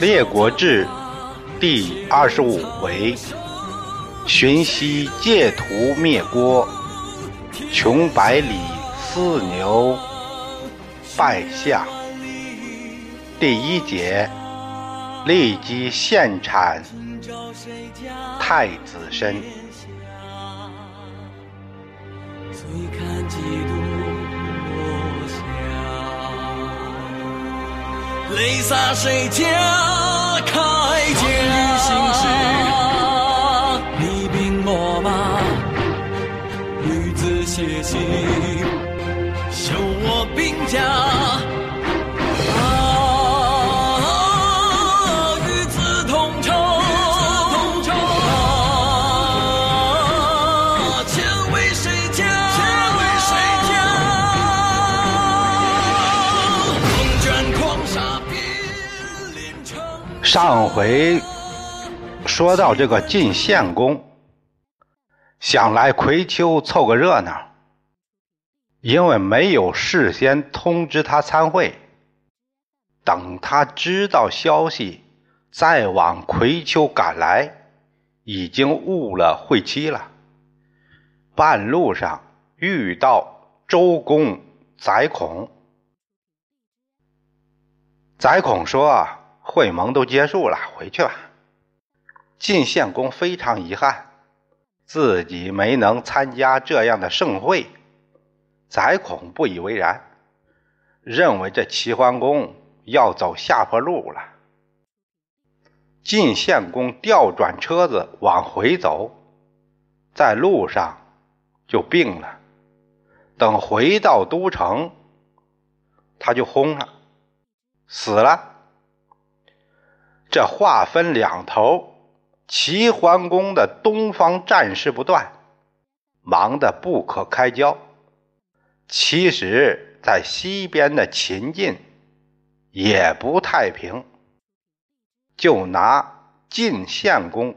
列国志第二十五回：荀息借图灭郭，穷百里思牛拜相。第一节：立即献产太子身。泪洒谁家铠甲？你兵我马，女子写信，修我兵家。上回说到这个晋献公想来葵丘凑个热闹，因为没有事先通知他参会，等他知道消息再往葵丘赶来，已经误了会期了。半路上遇到周公宰孔，宰孔说啊。会盟都结束了，回去吧。晋献公非常遗憾，自己没能参加这样的盛会。宰孔不以为然，认为这齐桓公要走下坡路了。晋献公调转车子往回走，在路上就病了。等回到都城，他就轰了，死了。这话分两头，齐桓公的东方战事不断，忙得不可开交。其实，在西边的秦晋也不太平。就拿晋献公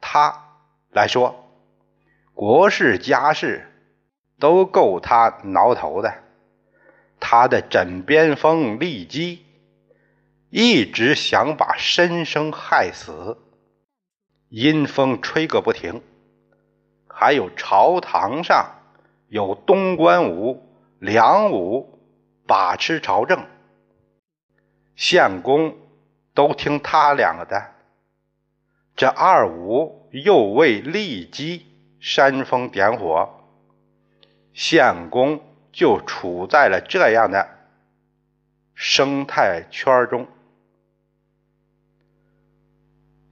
他来说，国事家事都够他挠头的。他的枕边风利姬。一直想把申生害死，阴风吹个不停。还有朝堂上有东关武、梁武把持朝政，献公都听他两个的。这二武又为利基煽风点火，献公就处在了这样的生态圈中。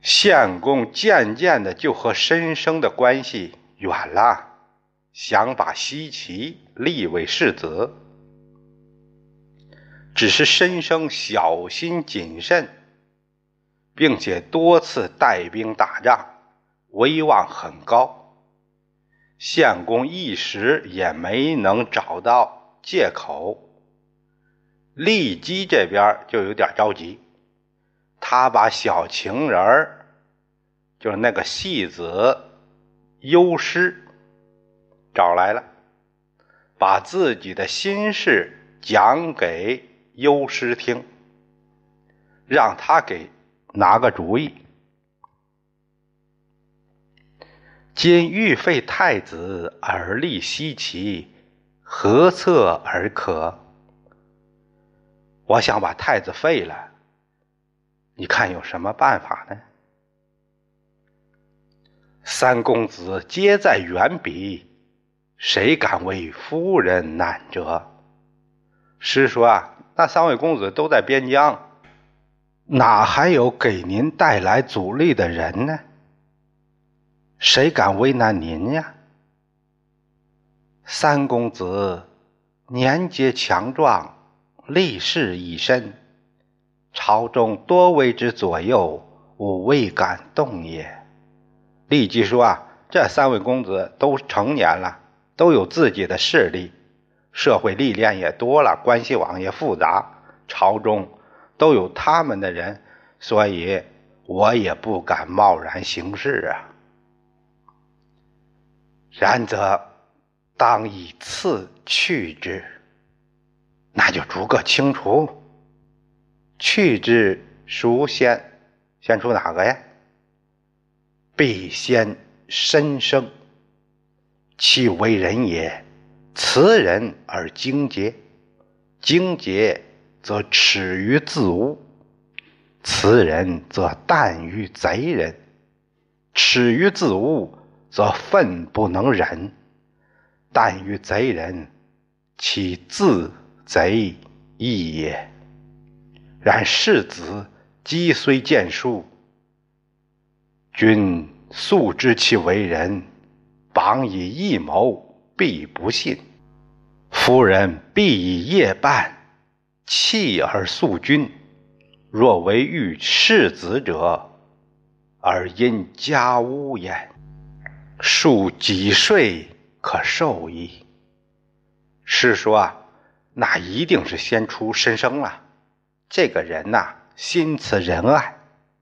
献公渐渐的就和申生的关系远了，想把西岐立为世子，只是申生小心谨慎，并且多次带兵打仗，威望很高，献公一时也没能找到借口。骊姬这边就有点着急。他把小情人儿，就是那个戏子幽师找来了，把自己的心事讲给幽师听，让他给拿个主意。今欲废太子而立西岐，何策而可？我想把太子废了。你看有什么办法呢？三公子皆在远鄙，谁敢为夫人难折？师说啊，那三位公子都在边疆，哪还有给您带来阻力的人呢？谁敢为难您呀？三公子年节强壮，力士一身。朝中多为之左右，吾未敢动也。立即说啊，这三位公子都成年了，都有自己的势力，社会历练也多了，关系网也复杂，朝中都有他们的人，所以我也不敢贸然行事啊。然则当以次去之，那就逐个清除。去之孰先？先出哪个呀？必先身生。其为人也，慈人而精洁，精洁则耻于自污；慈人则惮于贼人，耻于自污则愤不能忍，惮于贼人，其自贼亦也。然世子既虽见书，君素知其为人。榜以异谋，必不信；夫人必以夜半，弃而诉君。若为欲世子者，而因家屋焉。数几岁可受矣。是说啊，那一定是先出申生了。这个人呐，心慈仁爱，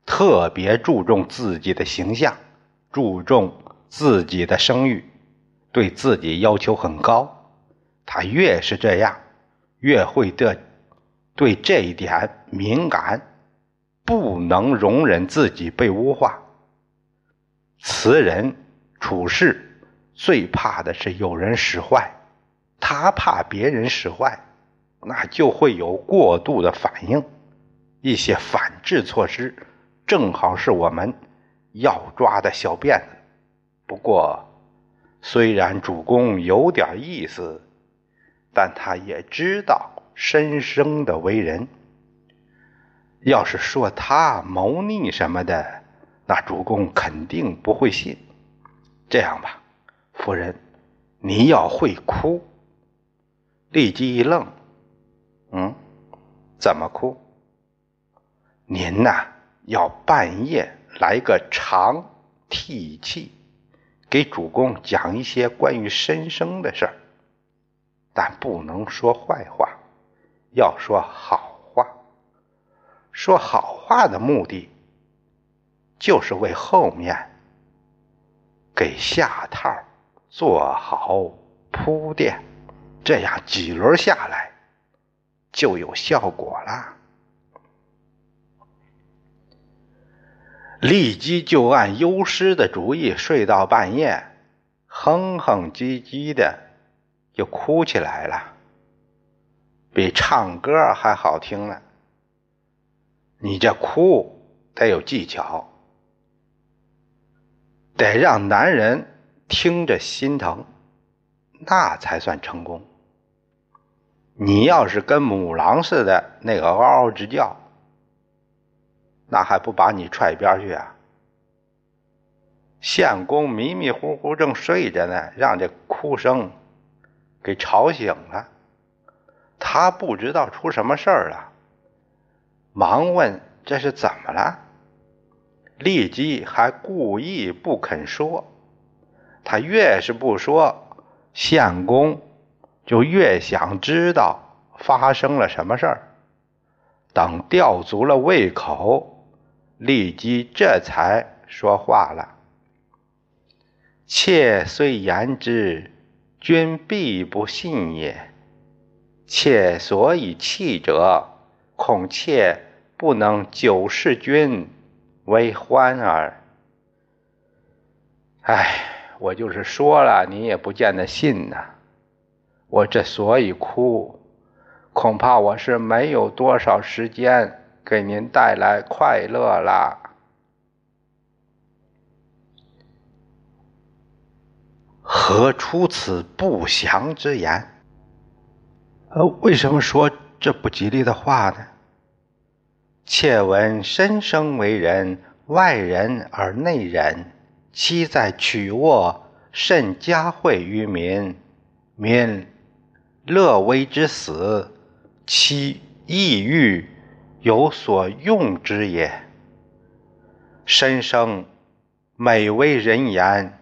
特别注重自己的形象，注重。自己的声誉，对自己要求很高。他越是这样，越会对对这一点敏感，不能容忍自己被污化。词人处事最怕的是有人使坏，他怕别人使坏，那就会有过度的反应，一些反制措施，正好是我们要抓的小辫子。不过，虽然主公有点意思，但他也知道申生的为人。要是说他谋逆什么的，那主公肯定不会信。这样吧，夫人，你要会哭。立即一愣，嗯，怎么哭？您呐，要半夜来个长替气。给主公讲一些关于申生的事儿，但不能说坏话，要说好话。说好话的目的，就是为后面给下套做好铺垫，这样几轮下来就有效果了。立即就按优师的主意睡到半夜，哼哼唧唧的就哭起来了，比唱歌还好听呢。你这哭得有技巧，得让男人听着心疼，那才算成功。你要是跟母狼似的那个嗷嗷直叫。那还不把你踹一边去啊？相公迷迷糊糊正睡着呢，让这哭声给吵醒了。他不知道出什么事儿了，忙问这是怎么了。立即还故意不肯说，他越是不说，相公就越想知道发生了什么事儿。等吊足了胃口。立即这才说话了。妾虽言之，君必不信也。妾所以弃者，恐妾不能久视君为欢耳。哎，我就是说了，你也不见得信呐。我这所以哭，恐怕我是没有多少时间。给您带来快乐啦！何出此不祥之言？呃，为什么说这不吉利的话呢？妾闻身生为人，外人而内人，妻在曲卧，甚佳惠于民，民乐微之死，妻抑郁。有所用之也。申生美为人言，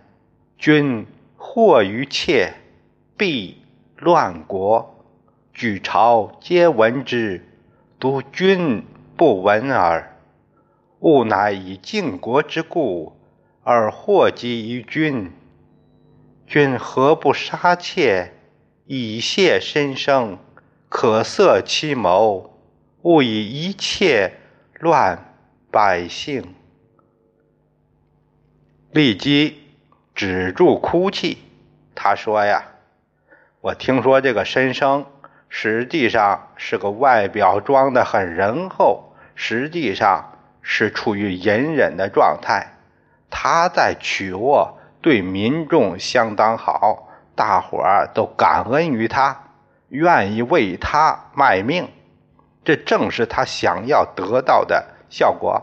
君祸于妾，必乱国，举朝皆闻之，独君不闻耳。吾乃以靖国之故而祸及于君，君何不杀妾，以谢申生，可塞其谋？勿以一切乱百姓。立即止住哭泣。他说：“呀，我听说这个申生实际上是个外表装得很仁厚，实际上是处于隐忍的状态。他在曲沃对民众相当好，大伙儿都感恩于他，愿意为他卖命。这正是他想要得到的效果。”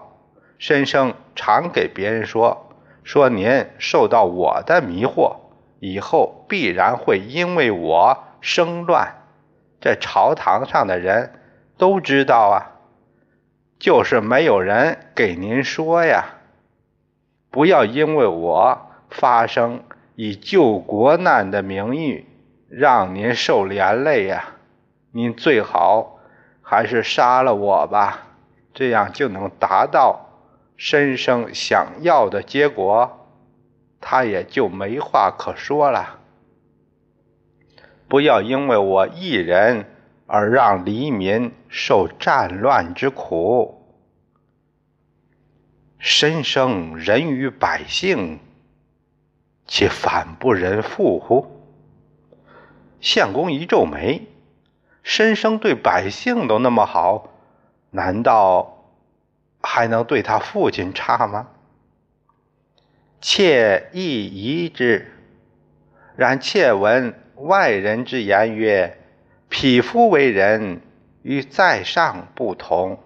申生常给别人说。说您受到我的迷惑，以后必然会因为我生乱。这朝堂上的人都知道啊，就是没有人给您说呀。不要因为我发生以救国难的名誉，让您受连累呀。您最好还是杀了我吧，这样就能达到。申生想要的结果，他也就没话可说了。不要因为我一人而让黎民受战乱之苦。申生仁于百姓，岂反不仁父乎？相公一皱眉：申生对百姓都那么好，难道？还能对他父亲差吗？妾亦疑之。然妾闻外人之言曰：“匹夫为人，与在上不同。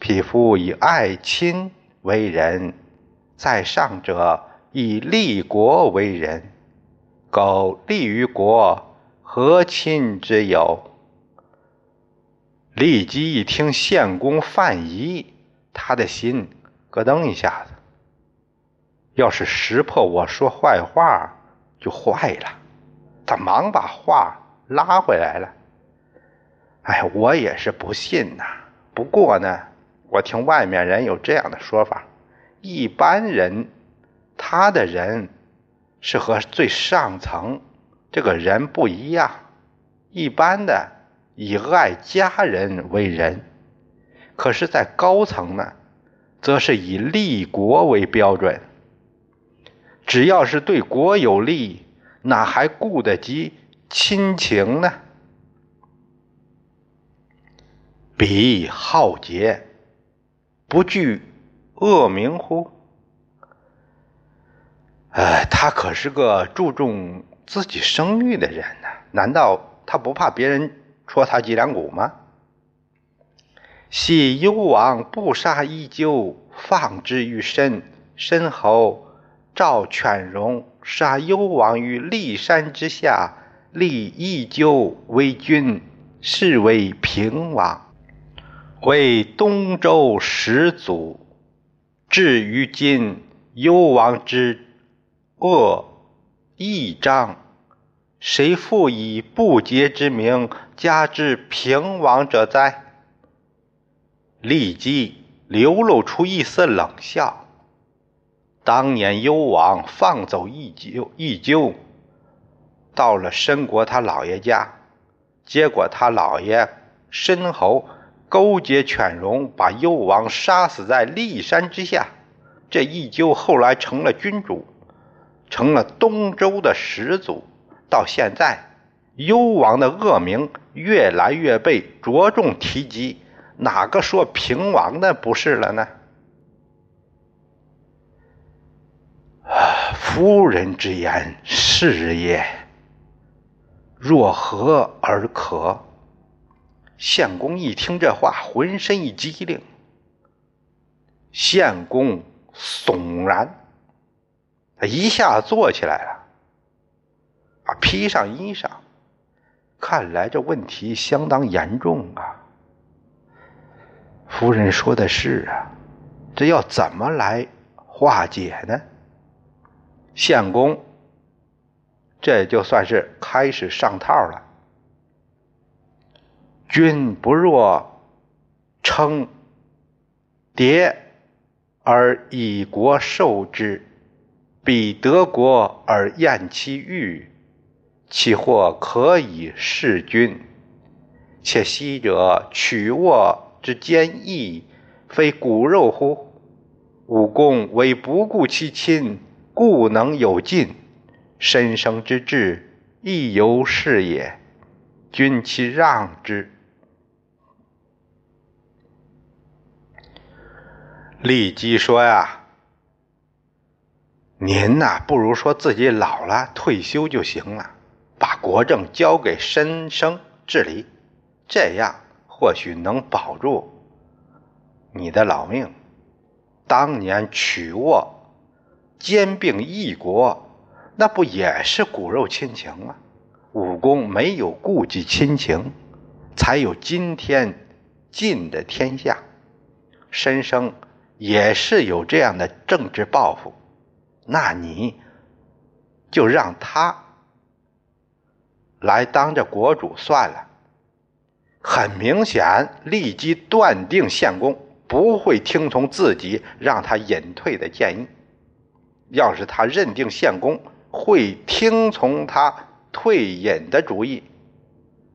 匹夫以爱亲为人，在上者以立国为人。苟立于国，何亲之有？”立即一听献公犯疑。他的心咯噔一下子，要是识破我说坏话，就坏了。他忙把话拉回来了。哎，我也是不信呐。不过呢，我听外面人有这样的说法：一般人，他的人是和最上层这个人不一样。一般的以爱家人为人。可是，在高层呢，则是以立国为标准。只要是对国有利，哪还顾得及亲情呢？彼好节，不惧恶名乎？哎，他可是个注重自己声誉的人呢，难道他不怕别人戳他脊梁骨吗？系幽王不杀伊纠，放之于身。申侯赵犬戎杀幽王于骊山之下，立伊纠为君，是为平王，为东周始祖。至于今，幽王之恶异章，谁复以不洁之名加之平王者哉？立即流露出一丝冷笑。当年幽王放走一鸠，一鸠到了申国他老爷家，结果他老爷申侯勾结犬戎，把幽王杀死在骊山之下。这一鸠后来成了君主，成了东周的始祖。到现在，幽王的恶名越来越被着重提及。哪个说平王的不是了呢？啊，夫人之言是也。若何而可？献公一听这话，浑身一激灵。献公悚然，他一下坐起来了，啊，披上衣裳，看来这问题相当严重啊。夫人说的是啊，这要怎么来化解呢？相公，这就算是开始上套了。君不若称迭而以国受之，彼得国而厌其欲，其或可以弑君？且昔者取沃。之坚毅，非骨肉乎？武功为不顾其亲，故能有进；身生之志，亦犹是也。君其让之。李基说呀：“您呐，不如说自己老了退休就行了，把国政交给申生治理，这样或许能保住你的老命。当年曲沃兼并异国，那不也是骨肉亲情吗？武功没有顾及亲情，才有今天晋的天下。申生。”也是有这样的政治抱负，那你就让他来当这国主算了。很明显，立即断定献公不会听从自己让他隐退的建议。要是他认定献公会听从他退隐的主意，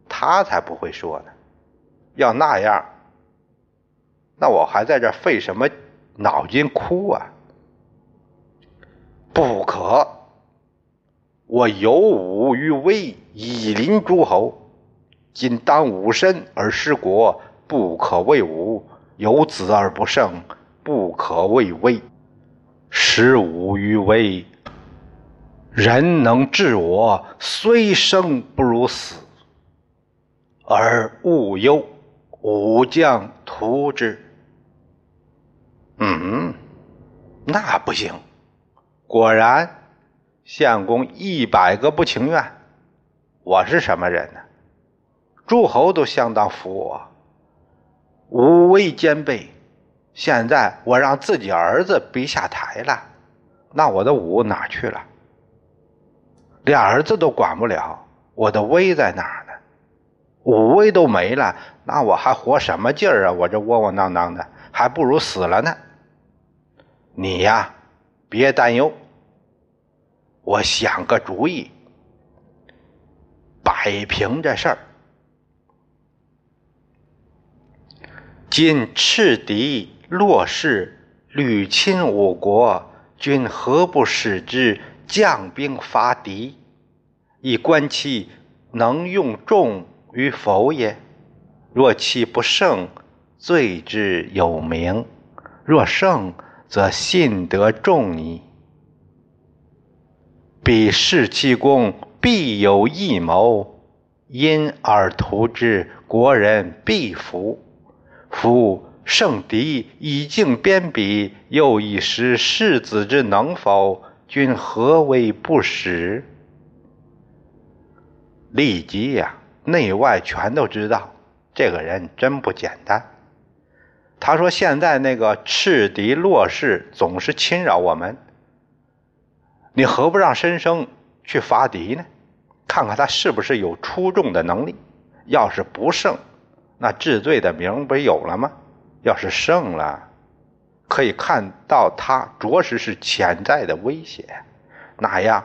他才不会说呢。要那样，那我还在这费什么？脑筋哭啊！不可！我有武于威，以临诸侯。今当武身而失国，不可谓武；有子而不胜，不可谓威。失武于威，人能治我，虽生不如死。而勿忧，武将图之。嗯，那不行。果然，相公一百个不情愿。我是什么人呢？诸侯都相当服我，武威兼备。现在我让自己儿子逼下台了，那我的武哪去了？俩儿子都管不了，我的威在哪呢？武威都没了，那我还活什么劲儿啊？我这窝窝囊囊的，还不如死了呢。你呀，别担忧，我想个主意，摆平这事儿。今赤敌洛氏屡侵我国，君何不使之将兵伐敌，以观其能用众与否也？若其不胜，罪之有名；若胜，则信得众矣。彼弑其功，必有异谋，因而图之，国人必服。夫胜敌以敬边鄙，又以识世子之能否，君何为不使？立即呀，内外全都知道，这个人真不简单。他说：“现在那个赤敌洛氏总是侵扰我们，你何不让申生去伐敌呢？看看他是不是有出众的能力。要是不胜，那治罪的名不有了吗？要是胜了，可以看到他着实是潜在的威胁，那样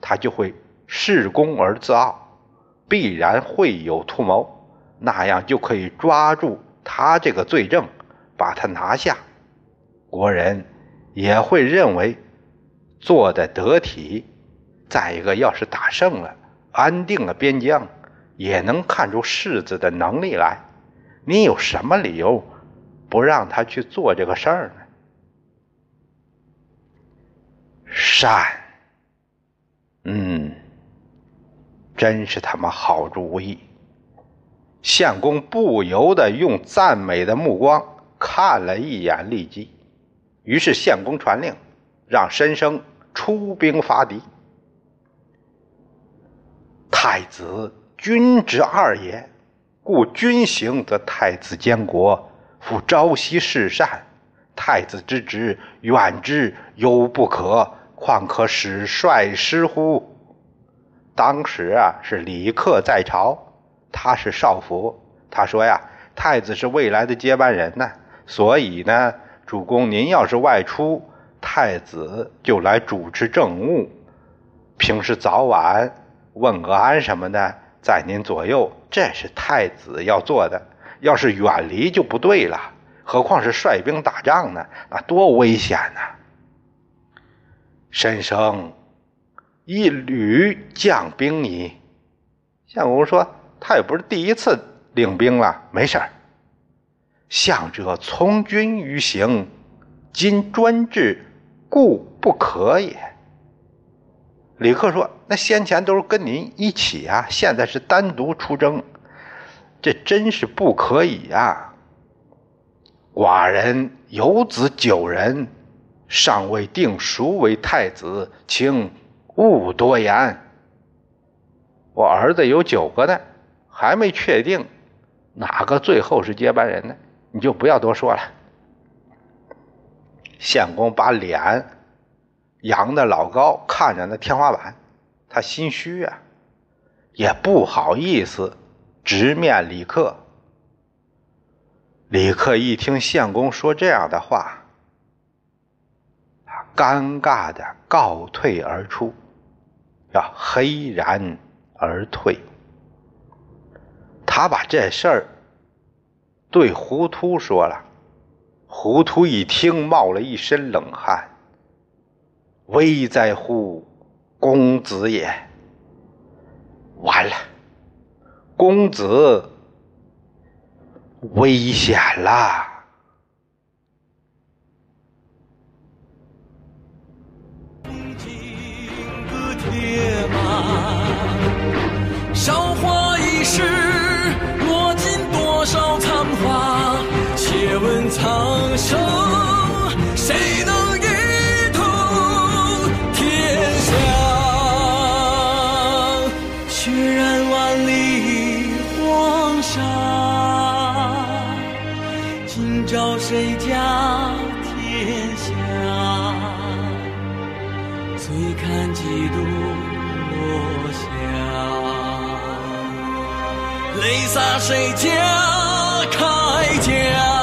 他就会恃功而自傲，必然会有图谋，那样就可以抓住他这个罪证。”把他拿下，国人也会认为做的得体。再一个，要是打胜了，安定了边疆，也能看出世子的能力来。你有什么理由不让他去做这个事儿呢？善，嗯，真是他妈好主意。相公不由得用赞美的目光。看了一眼利基，于是献公传令，让申生出兵伐敌。太子君之二也，故君行则太子监国，夫朝夕事善，太子之职远之犹不可，况可使帅师乎？当时啊，是李克在朝，他是少府，他说呀，太子是未来的接班人呢。所以呢，主公，您要是外出，太子就来主持政务，平时早晚问个安什么的，在您左右，这是太子要做的。要是远离就不对了，何况是率兵打仗呢？那多危险呐！申生，一旅将兵矣。相公说：“他也不是第一次领兵了，没事儿。相者从军于行，今专制，故不可也。”李克说：“那先前都是跟您一起啊，现在是单独出征，这真是不可以呀！寡人有子九人，尚未定孰为太子，请勿多言。”我儿子有九个呢，还没确定哪个最后是接班人呢，你就不要多说了。相公把脸扬的老高，看着那天花板，他心虚啊，也不好意思直面李克。李克一听相公说这样的话，尴尬的告退而出，要黑然。而退。他把这事儿对糊涂说了，糊涂一听，冒了一身冷汗。危在乎，公子也，完了，公子危险了。金戈铁马，韶华易逝，落尽多少残。问苍生，谁能一统天下？血染万里黄沙，今朝谁家天下？醉看几度落霞，泪洒谁家铠甲？